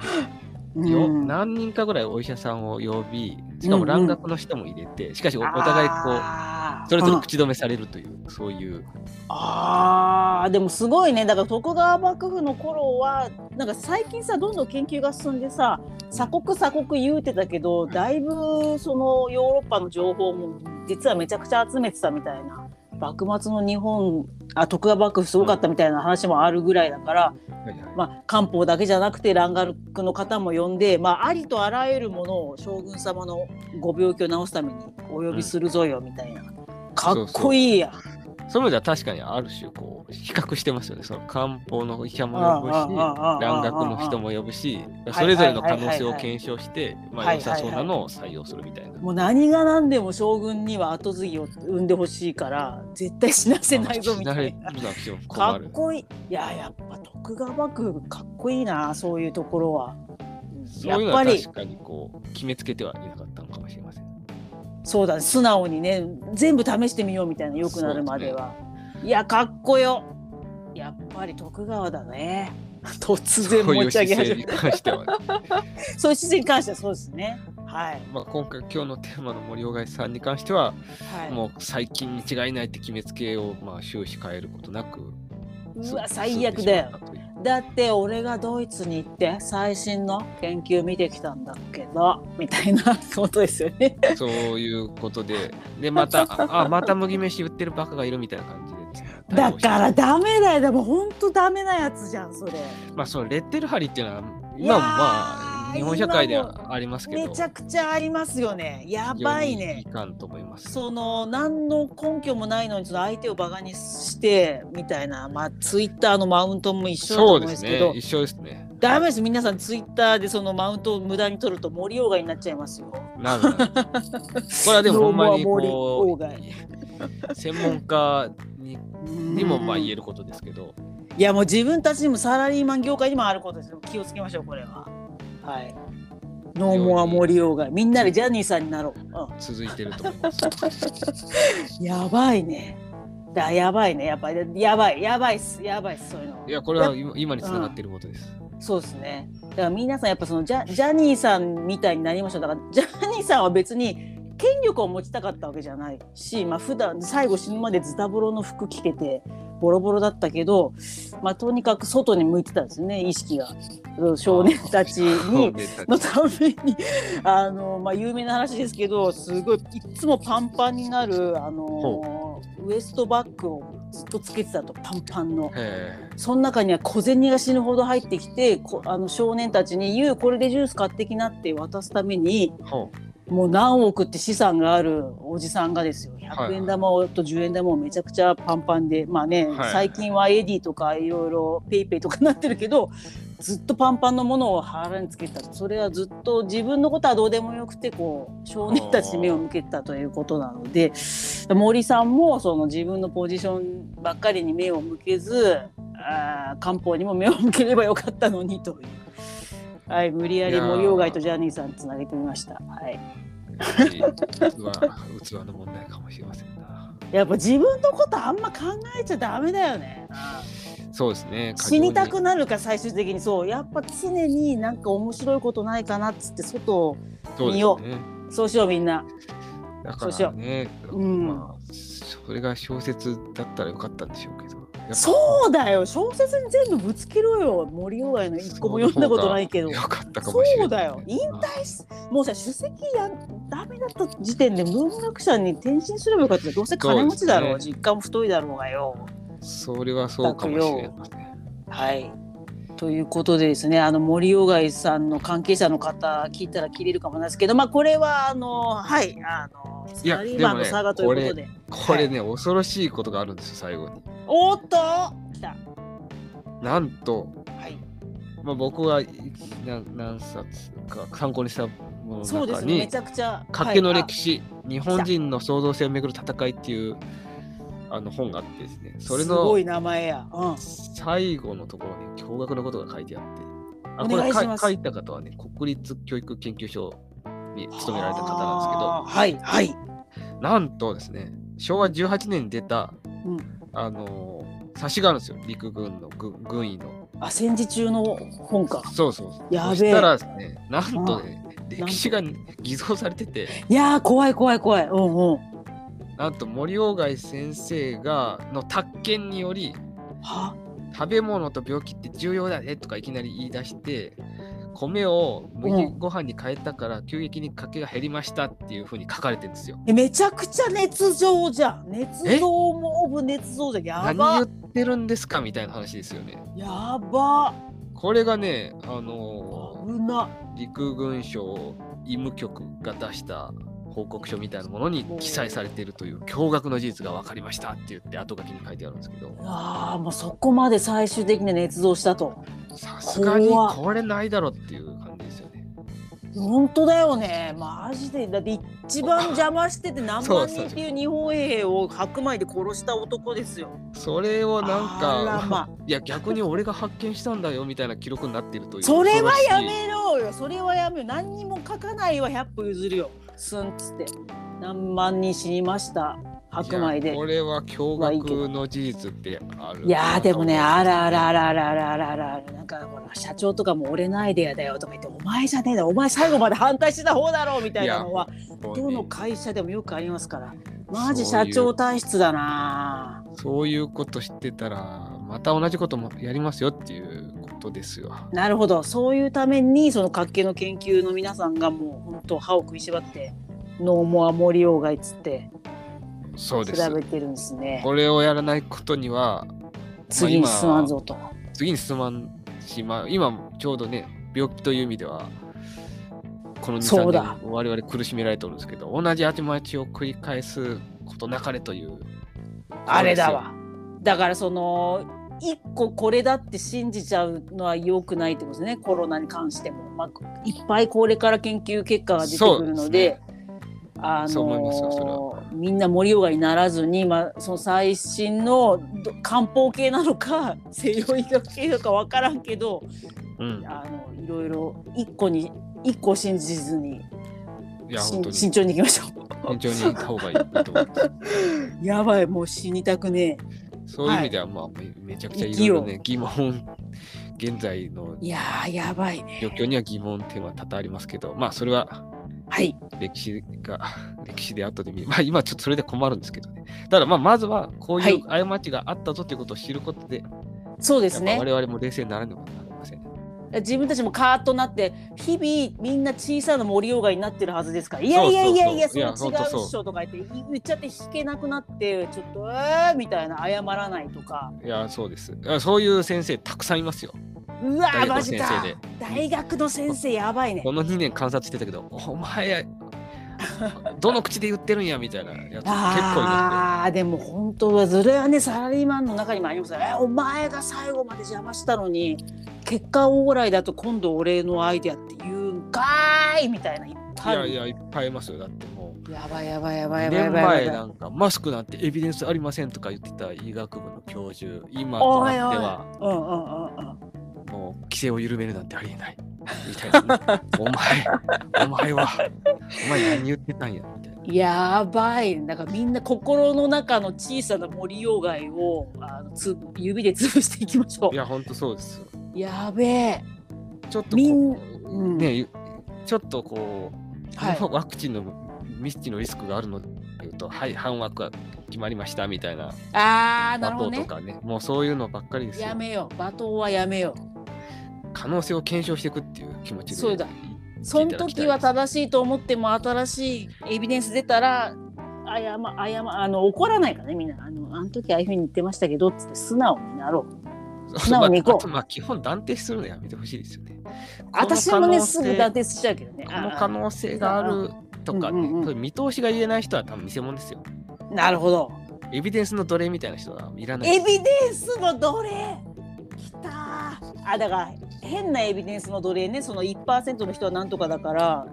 うよ、何人かぐらいお医者さんを呼び、しかも蘭学の人も入れて、うんうん、しかしお互いこう、それぞれ口止めされるという、そういう。ああ、でもすごいね。だから徳川幕府の頃は、なんか最近さ、どんどん研究が進んでさ、鎖国鎖国言うてたけど、だいぶそのヨーロッパの情報も実はめちゃくちゃ集めてたみたいな。幕末の日本あ徳川幕府すごかったみたいな話もあるぐらいだから、まあ、漢方だけじゃなくて蘭学の方も呼んで、まあ、ありとあらゆるものを将軍様のご病気を治すためにお呼びするぞよみたいな、かっこいいや。そうそうそういう意味では確かにある種こう比較してますよね。その漢方の医者も呼ぶし、蘭学の人も呼ぶし、それぞれの可能性を検証して、まあ良さそうなのを採用するみたいな。もう何が何でも将軍には後継ぎを生んでほしいから、絶対死なせないぞみたいな。かっこいい。いや、やっぱ徳川幕府かっこいいな、そういうところは。やっぱり確かにこう決めつけてはいなかったのかもしれません。そうだ素直にね。全部試してみようみたいなよくなるまでは。いやかっこよ。やっぱり徳川だね。(laughs) 突然持ち上げ始めた。そういう姿勢に関してはそうですね。はい。まあ、今回今日のテーマの森尾貝さんに関しては、はい、もう最近に違いないって決めつけをまあ終始変えることなくうわ最悪だよだって俺がドイツに行って最新の研究見てきたんだけどみたいなことですよね。そういうことで。でまたあまた麦飯売ってるバカがいるみたいな感じで。だからダメだよ。でも本当ダメなやつじゃんそれ。まあそのレッテル貼りっていうのは今もまあ日本社会ではありますけど。めちゃくちゃありますよね。やばいね。いかんと思います。その何の根拠もないのにその相手をバカにしてみたいな。まあツイッターのマウントも一緒だと思うんですけど、ね、一緒ですね。ダメです。皆さんツイッターでそのマウントを無駄に取ると森鴎外になっちゃいますよ。なるこれはでもほんまにこう専門家ににもまあ言えることですけど。いやもう自分たちにもサラリーマン業界にもあることですよ。気をつけましょうこれは。はい。ノーモア森鴎外みんなでジャニーさんになろう。うん、続いてると思います。(laughs) やばいね。だやばいね。やっぱりやばいやばいっすやばいっすそういうの。いやこれは今につながっていることです。うん、そうですね。だから皆さんやっぱそのジャジャニーさんみたいになりましょう。だからジャニーさんは別に権力を持ちたかったわけじゃないし、まあ普段最後死ぬまでズタボロの服着ててボロボロだったけど、まあ、とにかく外に向いてたんですね意識が。少年たちにのために。(laughs) あの、まあ、有名な話ですけどすごいいつもパンパンになるあのウエストバッグをずっとつけてたとパンパンの。その中には小銭が死ぬほど入ってきてあの少年たちに「 You これでジュース買ってきな」って渡すためにもう何億って資産があるおじさんがですよ。100円玉と10円玉もめちゃくちゃパンパンで、まあね、はい、最近はエディとかいろいろペイペイとかなってるけどずっとパンパンのものを腹につけた。それはずっと自分のことはどうでもよくてこう少年たちに目を向けたということなので森さんもその自分のポジションばっかりに目を向けずあ漢方にも目を向ければよかったのにという。はい、無理やり森鴎外とジャニーさんつなげてみました。はい。器の問題かもしれませんな。やっぱ自分のことあんま考えちゃダメだよね。そうですね。死にたくなるか最終的にそうやっぱ常になんか面白いことないかなっつって外を見よう。そう、ね,、そうしようみんな。だからね、うん、まあそれが小説だったらよかったんでしょうけど。そうだよ。小説に全部ぶつけろよ。森鴎外の一個も読んだことないけど。そうだよ。引退しもうさ首席やダメだった時点で文学者に転身すればよかった。どうせ金持ちだろう、ね、実家も太いだろうがよ。それはそうかもしれませんはい。ということでですねあの森鴎外さんの関係者の方聞いたら切れるかもなんですけどまあこれはあのはい。あのサラリーマンのということで、ね、これね、はい、恐ろしいことがあるんですよ最後に。おっと！来た。なんと、はい。まあ、僕は何冊か参考にしたものの中に、ね、めちゃくちゃ賭けの歴史、はい、日本人の創造性をめぐる戦いっていうあの本があってですね。それのすごい名前や、うん、最後のところに驚愕のことが書いてあって。あこれ書いた方はね国立教育研究所に勤められた方なんですけどはいはい。なんとですね昭和18年に出た、うん、あの冊子があるんですよ陸軍の軍医の。あ戦時中の本か。そうそうそう。やべえ。そしたらですねなんとね歴史が偽造されてて。いや怖い怖い怖い。うんうん。なんと森鴎外先生がの宅建により食べ物と病気って重要だねとかいきなり言い出して米を麦ご飯に変えたから急激に家計が減りましたっていうふうに書かれてるんですよ。えめちゃくちゃ捏造じゃん。捏造もオブ捏造じゃん。やば何言ってるんですかみたいな話ですよね。やばこれがね、あのー、陸軍省医務局が出した報告書みたいなものに記載されているという驚愕の事実が分かりましたって言って後書きに書いてあるんですけどああもうそこまで最終的に捏造したとさすがにこれないだろっていう感じですよね。本当だよね。マジで。だって一番邪魔してて何万人っていう日本兵を白米で殺した男ですよ。それをなんか、まあ、いや逆に俺が発見したんだよみたいな記録になっているというそれはやめろよ。それはやめろ何にも書かないは100歩譲るよ。すんっつって。何万人死にました白米で。これは驚愕の事実ってある。いやでもねあらあらあらあらあらあらあらなんかほら社長とかも俺のアイデアだよとか言ってお前じゃねえだお前最後まで反対してた方だろうみたいなのはどの会社でもよくありますからマジ社長体質だなそういうこと知ってたらまた同じこともやりますよっていうことですよなるほどそういうためにその活気の研究の皆さんがもう本当歯を食いしばってノーモア森鴎外っつってそうです。調べてるんですね。これをやらないことには次に進まんぞと、まあ、次に進まんし、まあ、今ちょうどね病気という意味ではこの2、3年我々苦しめられてるんですけど同じ味待ちを繰り返すことなかれというあれだわ。だからその一個これだって信じちゃうのは良くないってことですね。コロナに関しても、まあ、いっぱいこれから研究結果が出てくるので。あのー、みんな盛岡にならずに、まあ、その最新の漢方系なのか (laughs) 西洋医学系なのか分からんけど、うん、あのいろいろ一個に一個信じずにいや慎重にいきましょう。慎重に行った方がいいと思います。(laughs) やばいもう死にたくねそういう意味では、まあ、めちゃくちゃいろいろね疑問。現在のいややばいね。状況には疑問点は多々ありますけどまあそれははい。歴史が (laughs) 歴史で後で見る。まあ今ちょっとそれで困るんですけどね。だからまあまずはこういう過ちがあったぞということを知ることで、はい、そうですね。我々も冷静にならねばなりません。自分たちもカーッとなって日々みんな小さな森鴎外になってるはずですからいやいやいやいやそれ違うっしょとか言って言っちゃって弾けなくなってちょっとえーみたいな謝らないとか。いやそうです。そういう先生たくさんいますようわマジか。大学の先生やばいね。この2年観察してたけどお前どの口で言ってるんやみたいなやつ結構いああでも本当はそれはねサラリーマンの中にもありますえお前が最後まで邪魔したのに結果オーライだと今度俺のアイデアって言うんかいみたいないっぱいいやいやいっぱいいますよだってもう。やばいやばいやばいやばいやばい。前なんかマスクなんてエビデンスありませんとか言ってた医学部の教授今となっては。うんうんうんうんもう規制を緩めるなんてありえない。(laughs) みたいな、ね、お前お前はお前何言ってたんやみたいなやばい。なんかみんな心の中の小さな森鴎外をあのつ指で潰していきましょう。いやほんとそうですやべえ。ちょっとみん、うん、ねちょっとこう、はい、ワクチンの未知のリスクがあるので言うとはい半枠は決まりましたみたいな。あーなるほど、ね、とかねもうそういうのばっかりですよやめよう罵倒はやめよう可能性を検証していくっていう気持ちでそうだ。その時は正しいと思っても新しいエビデンス出たらあやまあやまあの怒らないからねみんな。あのあの時ああいうふうに言ってましたけどっつって素直になろ (laughs) う。素直に行こう、まあ、まあ基本断定するのやめてほしいですよね。私もねすぐ断定しちゃうけどね。この可能性があるとかね、うんうん、見通しが言えない人は多分偽物ですよ。なるほど。エビデンスの奴隷みたいな人はいらない。エビデンスの奴隷？あだから変なエビデンスの奴隷ねその1%の人はなんとかだから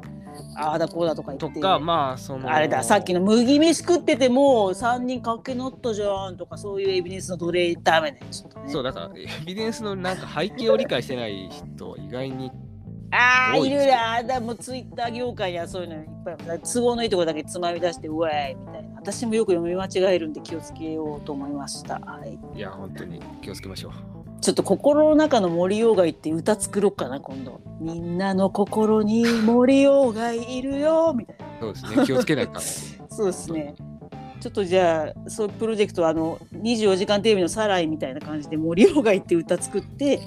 ああだこうだとか言って。とかまあそのあれださっきの麦飯食ってても3人かけ乗ったじゃんとかそういうエビデンスの奴隷ダメね。ね。そうだからエビデンスのなんか背景を理解してない人意外にああいるやだもうツイッター業界にはそういうのいっぱい都合のいいところだけつまみ出してうわーいみたいな。私もよく読み間違えるんで気をつけようと思いました。はい。いや本当に気をつけましょうちょっと心の中の森鴎外って歌作ろうかな今度。みんなの心に森鴎外いるよみたいな。そうですね。気をつけないか (laughs) そうですね。ちょっとじゃあそういうプロジェクトあの24時間テレビのサライみたいな感じで森鴎外って歌作って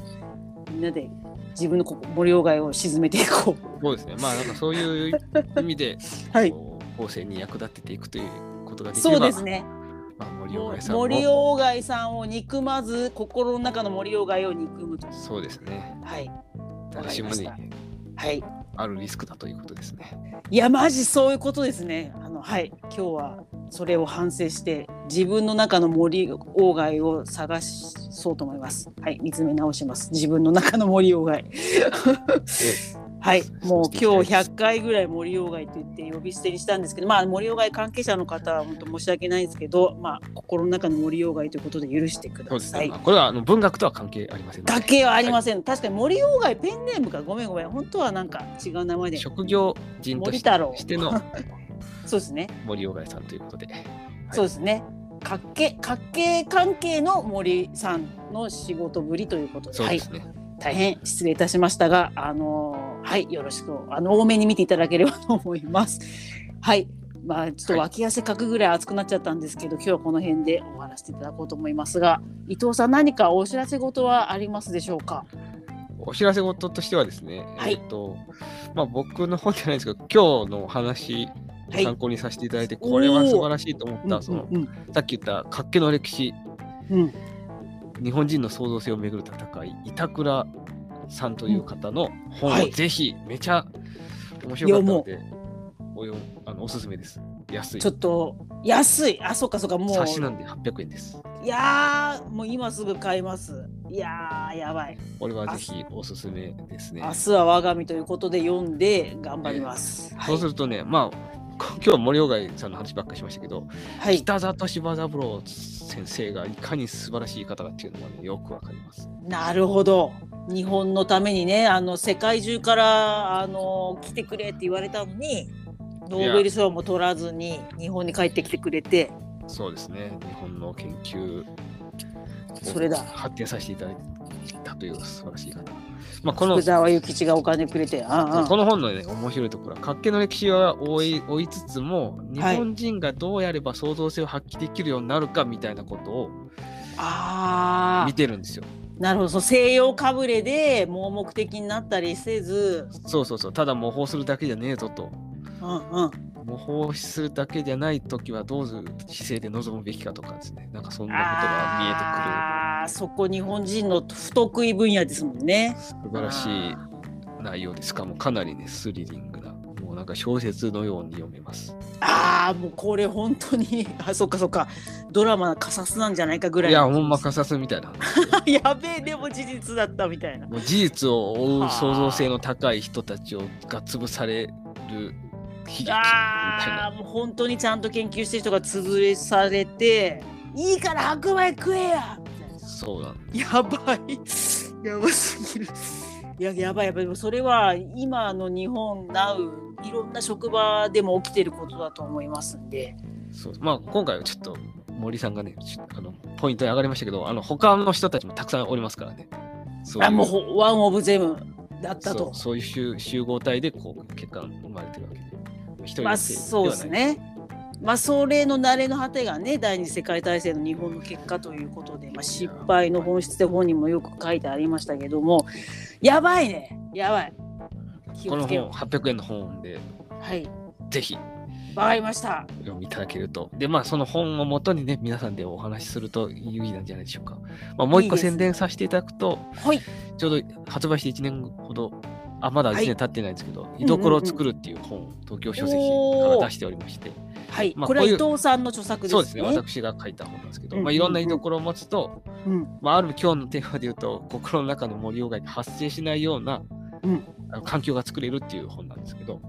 みんなで自分の森鴎外を沈めていこう。そうですね。まあなんかそういう意味で、(laughs) はい、後世に役立てていくということができれば。そうですねまあ、森鴎外さん森鴎外さんを憎まず心の中の森鴎外を憎むと。そうですね。はい。誰しもにはい。あるリスクだということですね。いやマジそういうことですね。あのはい。今日はそれを反省して自分の中の森鴎外を探そうと思います。はい。見つめ直します。自分の中の森鴎外 (laughs) はい、もう今日100回ぐらい森鴎外と言って呼び捨てにしたんですけど、まあ、森鴎外関係者の方は本当申し訳ないんですけど、まあ、心の中の森鴎外ということで許してください。ね、これはあの文学とは関係ありません、関係はありません、はい、確かに森鴎外ペンネームかごめんごめん本当はなんか違う名前で職業人としての (laughs) そうですね森鴎外さんということで。そうですね。かけ、かけ関係の森さんの仕事ぶりということで。そうですね。はい大変失礼いたしましたが、あのはいよろしくあの多めに見ていただければと思います。(laughs) はい。まあちょっと脇汗かくぐらい熱くなっちゃったんですけど、はい、今日はこの辺で終わらせていただこうと思いますが、伊藤さん何かお知らせ事はありますでしょうか？お知らせ事としてはですね、はい、えっとまあ僕の方じゃないですけど、今日のお話参考にさせていただいて、はい、これは素晴らしいと思った、その、うんうん、さっき言った活気の歴史、うん、日本人の創造性をめぐる戦い、板倉さんという方の本をぜひ、めちゃ面白かったので、およあのおすすめです。安い。ちょっと安い。あ、そっかそっか、もう。冊子なんで800円です。いやもう今すぐ買います。いややばい。これはぜひおすすめですね。明日は我が身ということで読んで頑張ります。えーはい、そうするとね、まあ、今日は森鴎外さんの話ばっかりしましたけど、はい、北里柴三郎先生がいかに素晴らしい方かっていうのが、ね、よくわかります。なるほど。日本のためにね、あの世界中からあの来てくれって言われたのに、ノーベル賞も取らずに日本に帰ってきてくれて。そうですね。日本の研究それだ発展させていただいたという素晴らしい方。まあ、この福沢諭吉がお金くれてああこの本の、ね、面白いところは活気の歴史は追い追いつつも日本人がどうやれば創造性を発揮できるようになるかみたいなことを見てるんですよ。なるほど。そ西洋かぶれで盲目的になったりせず。そうそうそう。ただ模倣するだけじゃねえぞと。うんうん、模倣するだけじゃない時はどういう姿勢で臨むべきかとかですね。なんかそんなことが見えてくるああそこ日本人の不得意分野ですもんね。素晴らしい内容です。かもかなりねスリリングなもうなんか小説のように読めます。ああもうこれ本当に。あそっかそっか。ドラマカサスなんじゃないかぐらいいやほんまカサスみたいな。(laughs) やべえでも事実だったみたいな。もう事実を追う創造性の高い人たちをが潰される悲劇みたいな。もう本当にちゃんと研究してる人が潰れされて、いいから白米食えやそうなんやばい。(laughs) やばすぎる。いや、やばいやばい。でもそれは今の日本なう、いろんな職場でも起きてることだと思いますんで。そうまあ今回はちょっと森さんがね、あのポイントに上がりましたけど、あの他の人たちもたくさんおりますからね。そうあもうワンオブゼムだったと。そういう集合体でこう結果が生まれてるわけで。一人まあそうですね。まあ、それの慣れの果てがね第二次世界大戦の日本の結果ということで、まあ、失敗の本質で本人もよく書いてありましたけどもやばいね。やばい。この本800円の本で、はい、ぜひ。わかりました。読みいただけると。でまあその本をもとにね皆さんでお話しすると有意義なんじゃないでしょうか、まあ、もう一個宣伝させていただくとはい、ちょうど発売して1年ほどあまだ1年経ってないんですけど、はい、居所を作るっていう本を東京書籍から出しておりまして、はい、まあ、これは伊藤さんの著作ですね。そうですね、私が書いた本なんですけど、まあ、いろんな居所を持つと、うん、まあ、ある今日のテーマで言うと、心の中の森鴎外が発生しないような、環境が作れるっていう本なんですけど、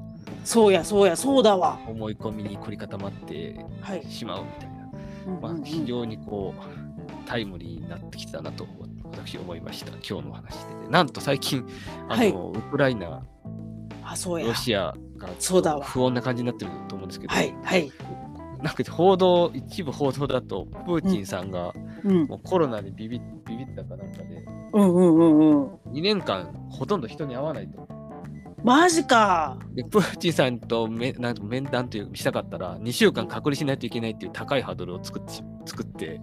そうや、そうや、そうだわ。思い込みに凝り固まってしまうみたいな、まあ、非常にこう、タイムリーになってきたなと私思いました、今日の話で、ね。なんと最近、あの、はい、ウクライナ、あそうや。ロシアが不穏な感じになってると思うんですけど、はいはい、なんか報道、一部報道だと、プーチンさんが、もうコロナにビビビビったかなんかで、うんうんうんうん、2年間ほとんど人に会わないと。マジか。でプーチンさんとめなんと面談というしたかったら2週間隔離しないといけないっていう高いハードルを作って作って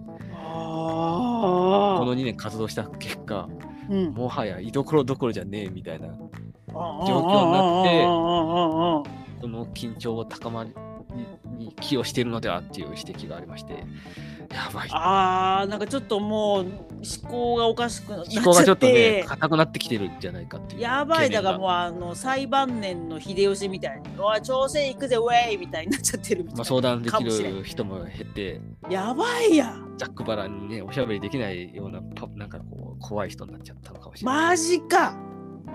この2年活動した結果、うん、もはや居所どころじゃねえみたいな状況になってその緊張を高まりに寄与しているのではっていう指摘がありまして、やばい。ああ、なんかちょっともう思考がおかしくなっちゃって。思考がちょっとね、硬くなってきてるんじゃないかっていう。やばい、だからもうあの最晩年の秀吉みたいに、おい、朝鮮行くぜ、ウェイみたいになっちゃってるみたいな。まあ、相談できる人も減って、やばいやザックバランにね、おしゃべりできないような、なんかこう、怖い人になっちゃったのかもしれない。マジか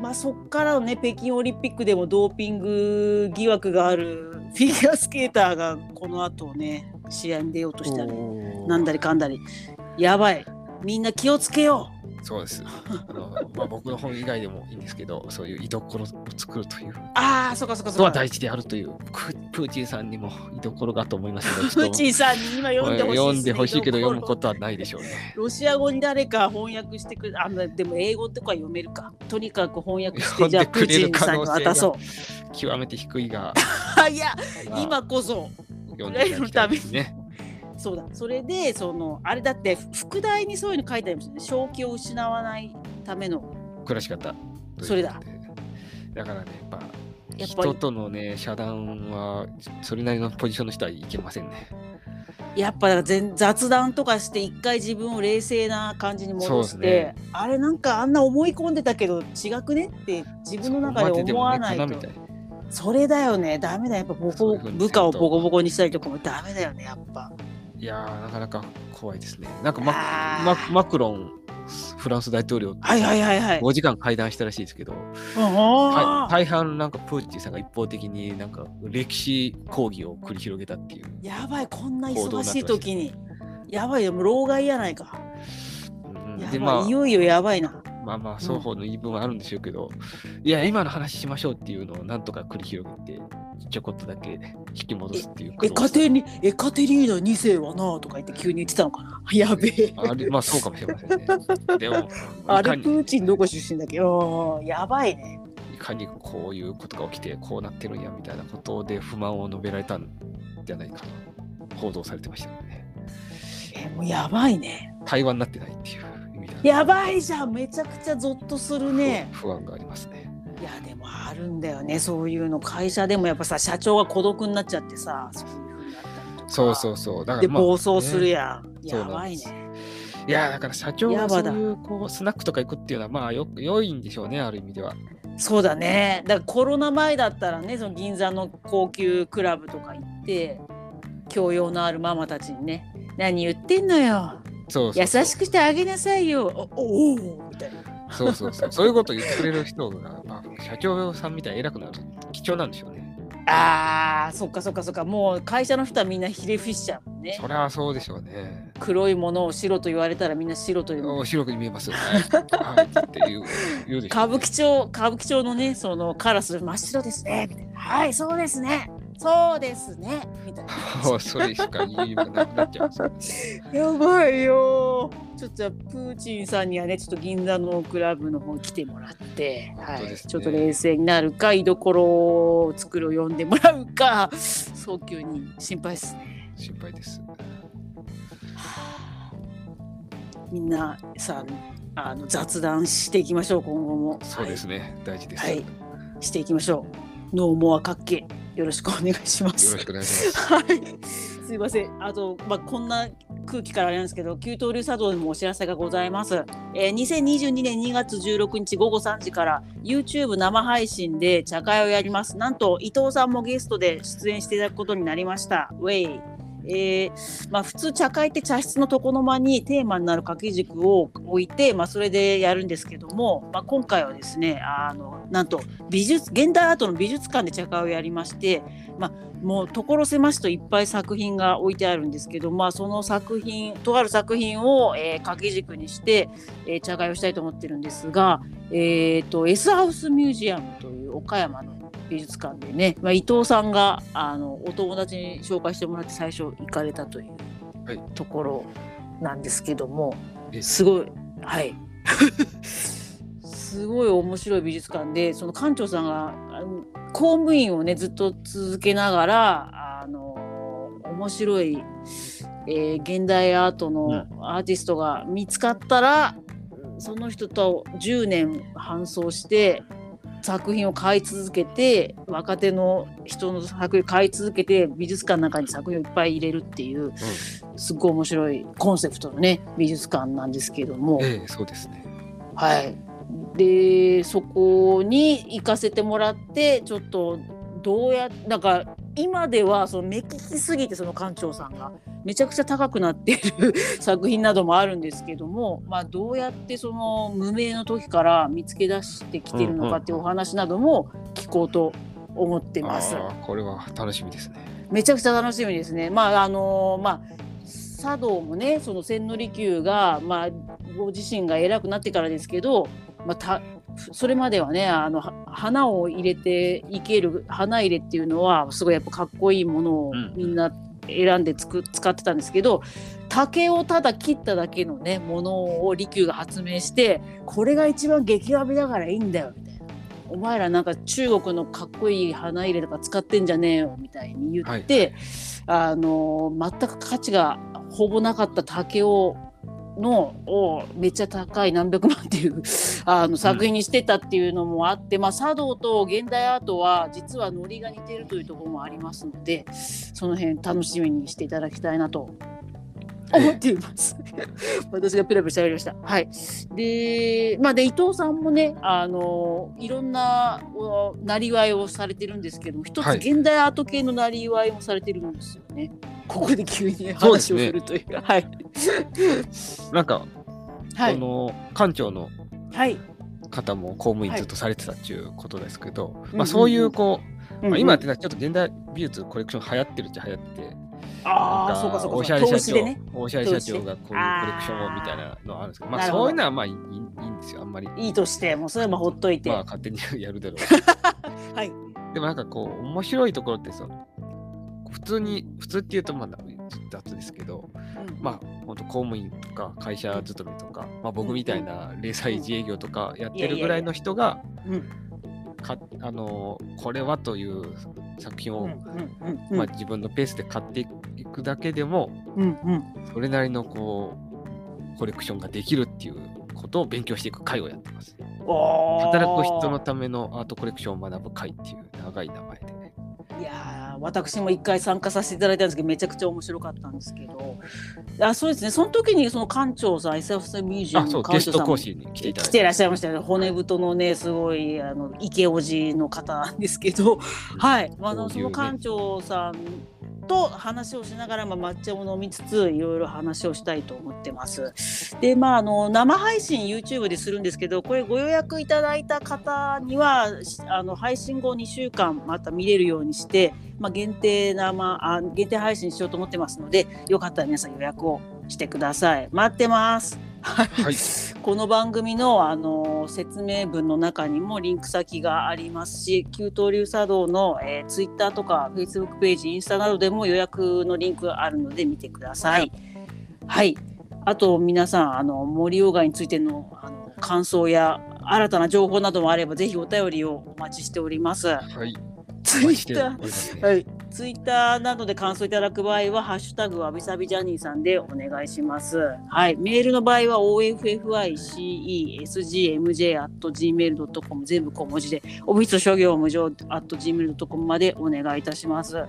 まあ、そっからのね北京オリンピックでもドーピング疑惑があるフィギュアスケーターがこの後ね試合に出ようとしたりなんだりかんだりやばいみんな気をつけようそうですあの、(laughs) まあ、僕の本以外でもいいんですけどそういう居所を作るというああそっかそっかそっかは大事であるというプーチンさんにも居所がと思いますけど、プーチンさんに今読んでほしい、ね、読んでほしいけど読むことはないでしょうね。ロシア語に誰か翻訳してくれ、あでも英語とか読めるか。とにかく翻訳して、じゃあプーチンさんに渡そう。極めて低いが。(laughs) いや、今こそ。読んでいただきたいですね。そうだそれでそのあれだって副題にそういうの書いてありますね。正気を失わないための。暮らし方。それだ。だからねやっぱ人とのね遮断はそれなりのポジションの人はいけませんね。やっぱ雑談とかして一回自分を冷静な感じに戻して、ね、あれなんかあんな思い込んでたけど違くねって自分の中で思わないと。それだよね。ダメだ。やっぱボコ部下をボコボコにしたりとかもダメだよねやっぱいやなかなか怖いですね。なんかマママクロンフランス大統領はいはいはいはい。5時間会談したらしいですけど、はい、大半なんかプーチンさんが一方的になんか歴史講義を繰り広げたっていう。やばいこんな忙しい時に。やばいでも老害やないか、うん、でまあいよいよやばいなまあまあ双方の言い分はあるんでしょうけど、うん、いや今の話しましょうっていうのをなんとか繰り広げてちょこっとだけ引き戻すっていうエカテリエカテリーナ2世はなとか言って急に言ってたのかな？(laughs) やべえ。あれまあそうかもしれませんね。でも (laughs) あれプーチンどこ出身だっけ？どやばいね。いかにこういうことが起きてこうなってるんやみたいなことで不満を述べられたんじゃないかな報道されてましたよね。えもうやばいね。対話になってないっていうやばいじゃん。めちゃくちゃゾッとするね。不安がありますね。いやでもあるんだよね。そういうの会社でもやっぱさ社長が孤独になっちゃってさそういうふうになったりとか。そうそうそう。だから、まあ、で暴走するやん、ね、やばいね。いやだから社長がそういうこうスナックとか行くっていうのはまあよ良いんでしょうねある意味では。そうだね。だからコロナ前だったらねその銀座の高級クラブとか行って教養のあるママたちにね何言ってんのよそう優しくしてあげなさいよ。おおみたいな。そうそうそう。そういうこと言ってくれる人が、まあ、社長さんみたいに偉くなる。と貴重なんでしょうね。あーそっかそっかそっか。もう会社の人はみんなひれ伏しちゃうもんね。そりゃそうでしょうね。黒いものを白と言われたらみんな白と言う白く見えますよね。はい。っていう言うでしょう、ね、歌舞伎町歌舞伎町のねそのカラス真っ白ですね。はいそうですねそうですね。みたいな。それしか言いよなくなっちゃうんですよ、やばいよ。ちょっとプーチンさんにはねちょっと銀座のクラブの方に来てもらって、ね、はい、ちょっと冷静になるか居所を作るを呼んでもらうか早急に心配ですね。心配です、みんなさあの雑談していきましょう今後も。そうですね、はい、大事です。はい。していきましょうノーモアかけよろしくお願いします。よろしくお願いします。(laughs) はい。すいません。あと、まあ、こんな空気からあれなんですけど、給湯流茶道でもお知らせがございます。えー、2022年2月16日午後3時から YouTube 生配信で茶会をやります。なんと伊藤さんもゲストで出演していただくことになりました。ウェイ。えーまあ、普通茶会って茶室の床の間にテーマになる掛け軸を置いて、まあ、それでやるんですけども、まあ、今回はですねあのなんと美術現代アートの美術館で茶会をやりまして、まあ、もう所狭しといっぱい作品が置いてあるんですけど、まあ、その作品とある作品を、えー、掛け軸にして、えー、茶会をしたいと思ってるんですが、えーと、と S ハウスミュージアムという岡山の美術館でね、まあ、伊藤さんがあのお友達に紹介してもらって最初行かれたというところなんですけども、はい、すごいはい。すごい面白い美術館でその館長さんが公務員をねずっと続けながらあの面白い、えー、現代アートのアーティストが見つかったら、うん、その人と10年搬送して作品を買い続けて若手の人の作品を買い続けて美術館の中に作品をいっぱい入れるっていう、うん、すっごい面白いコンセプトのね美術館なんですけども、ええ、そうですね。はい。でそこに行かせてもらってちょっとどうやなんか今ではその目利きすぎてその館長さんがめちゃくちゃ高くなっている作品などもあるんですけども、まあ、どうやってその無名の時から見つけ出してきてるのかっていうお話なども聞こうと思ってます。うんうん、これは楽しみですね。めちゃくちゃ楽しみですね。まああのー、まあ茶道もねその千利休が、まあ、ご自身が偉くなってからですけど、まあ、たそれまではねあの花を入れていける花入れっていうのはすごいやっぱかっこいいものをみんな選んでつく使ってたんですけど竹をただ切っただけのねものを利休が発明してこれが一番激ヤビだからいいんだよみたいな。お前らなんか中国のかっこいい花入れとか使ってんじゃねえよみたいに言って、はい、あの全く価値がほぼなかった竹をのをめっちゃ高い何百万っていう (laughs) あの作品にしてたっていうのもあって、うん、まあ、茶道と現代アートは実はノリが似てるというところもありますのでその辺楽しみにしていただきたいなと思っています。(laughs) 私がペラペラ喋りました。はい。で、まあ、で、伊藤さんもね、あの、いろんな、なりわいをされてるんですけども、一つ現代アート系のなりわいもされてるんですよね。ここで急に話をするというか、ね、はい。なんか、はい、この館長の方も公務員ずっとされてたっていうことですけど、はい、まあ、そういうこう、まあ、今ってちょっと現代美術コレクション流行ってるっちゃ流行ってああ、そうかそうか。おしゃれ社長、ね、おしゃれ社長がこういうコレクションをみたいなのあるんですけど、まあそういうのはまあいいいいんですよ、あんまり。いいとして、もうそれもほっといて。まあ勝手にやるだろう。(laughs) はい。でもなんかこう、面白いところってその、普通に、普通っていうとまあ雑ですけど、うん、まあ本当公務員とか会社勤めとか、まあ僕みたいな零細自営業とかやってるぐらいの人が、かあのこれはという作品を、まあ、自分のペースで買っていくだけでも、うんうん、それなりのこうコレクションができるっていうことを勉強していく会をやってます。働く人のためのアートコレクションを学ぶ会っていう長い名前でね。いや私も一回参加させていただいたんですけどめちゃくちゃ面白かったんですけど。あそうですね。その時にその館長さん SF ミュージアムの館長さん講師に来てらっしゃいましたよ。ね骨太のねすごいあの池おじの方なんですけど、はい、あのその館長さんと話をしながら、まあ、抹茶を飲みつついろいろ話をしたいと思ってます。でまああの生配信 YouTube でするんですけどこれご予約いただいた方にはあの配信後2週間また見れるようにして、まあ、限定生あ限定配信しようと思ってますのでよかったら皆さん予約をしてください。待ってます。はい、この番組のあの説明文の中にもリンク先がありますし給湯流茶道の、えー、ツイッターとかフェイスブックページインスタなどでも予約のリンクがあるので見てください。はい、あと皆さんあの森鴎外についてのあの感想や新たな情報などもあればぜひお便りをお待ちしております。はい。ツイッター、はい、ツイッターなどで感想いただく場合は、ハッシュタグわびさびジャニーさんでお願いします。はい、メールの場合は、offficemj.gmail.com 全部小文字で、オフィス諸行無常 .gmail.com までお願いいたします。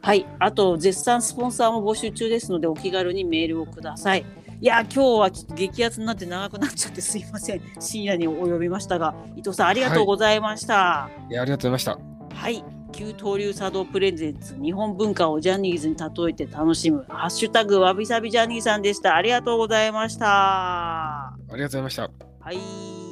はい、あと、絶賛スポンサーも募集中ですので、お気軽にメールをください。いや今日はちょっと激アツになって長くなっちゃってすいません。深夜にお呼びましたが伊藤さんありがとうございました、はい、いやありがとうございました。はい旧東流茶道プレゼンツ日本文化をジャニーズに例えて楽しむハッシュタグわびさびジャニーさんでした。ありがとうございました。ありがとうございました。はい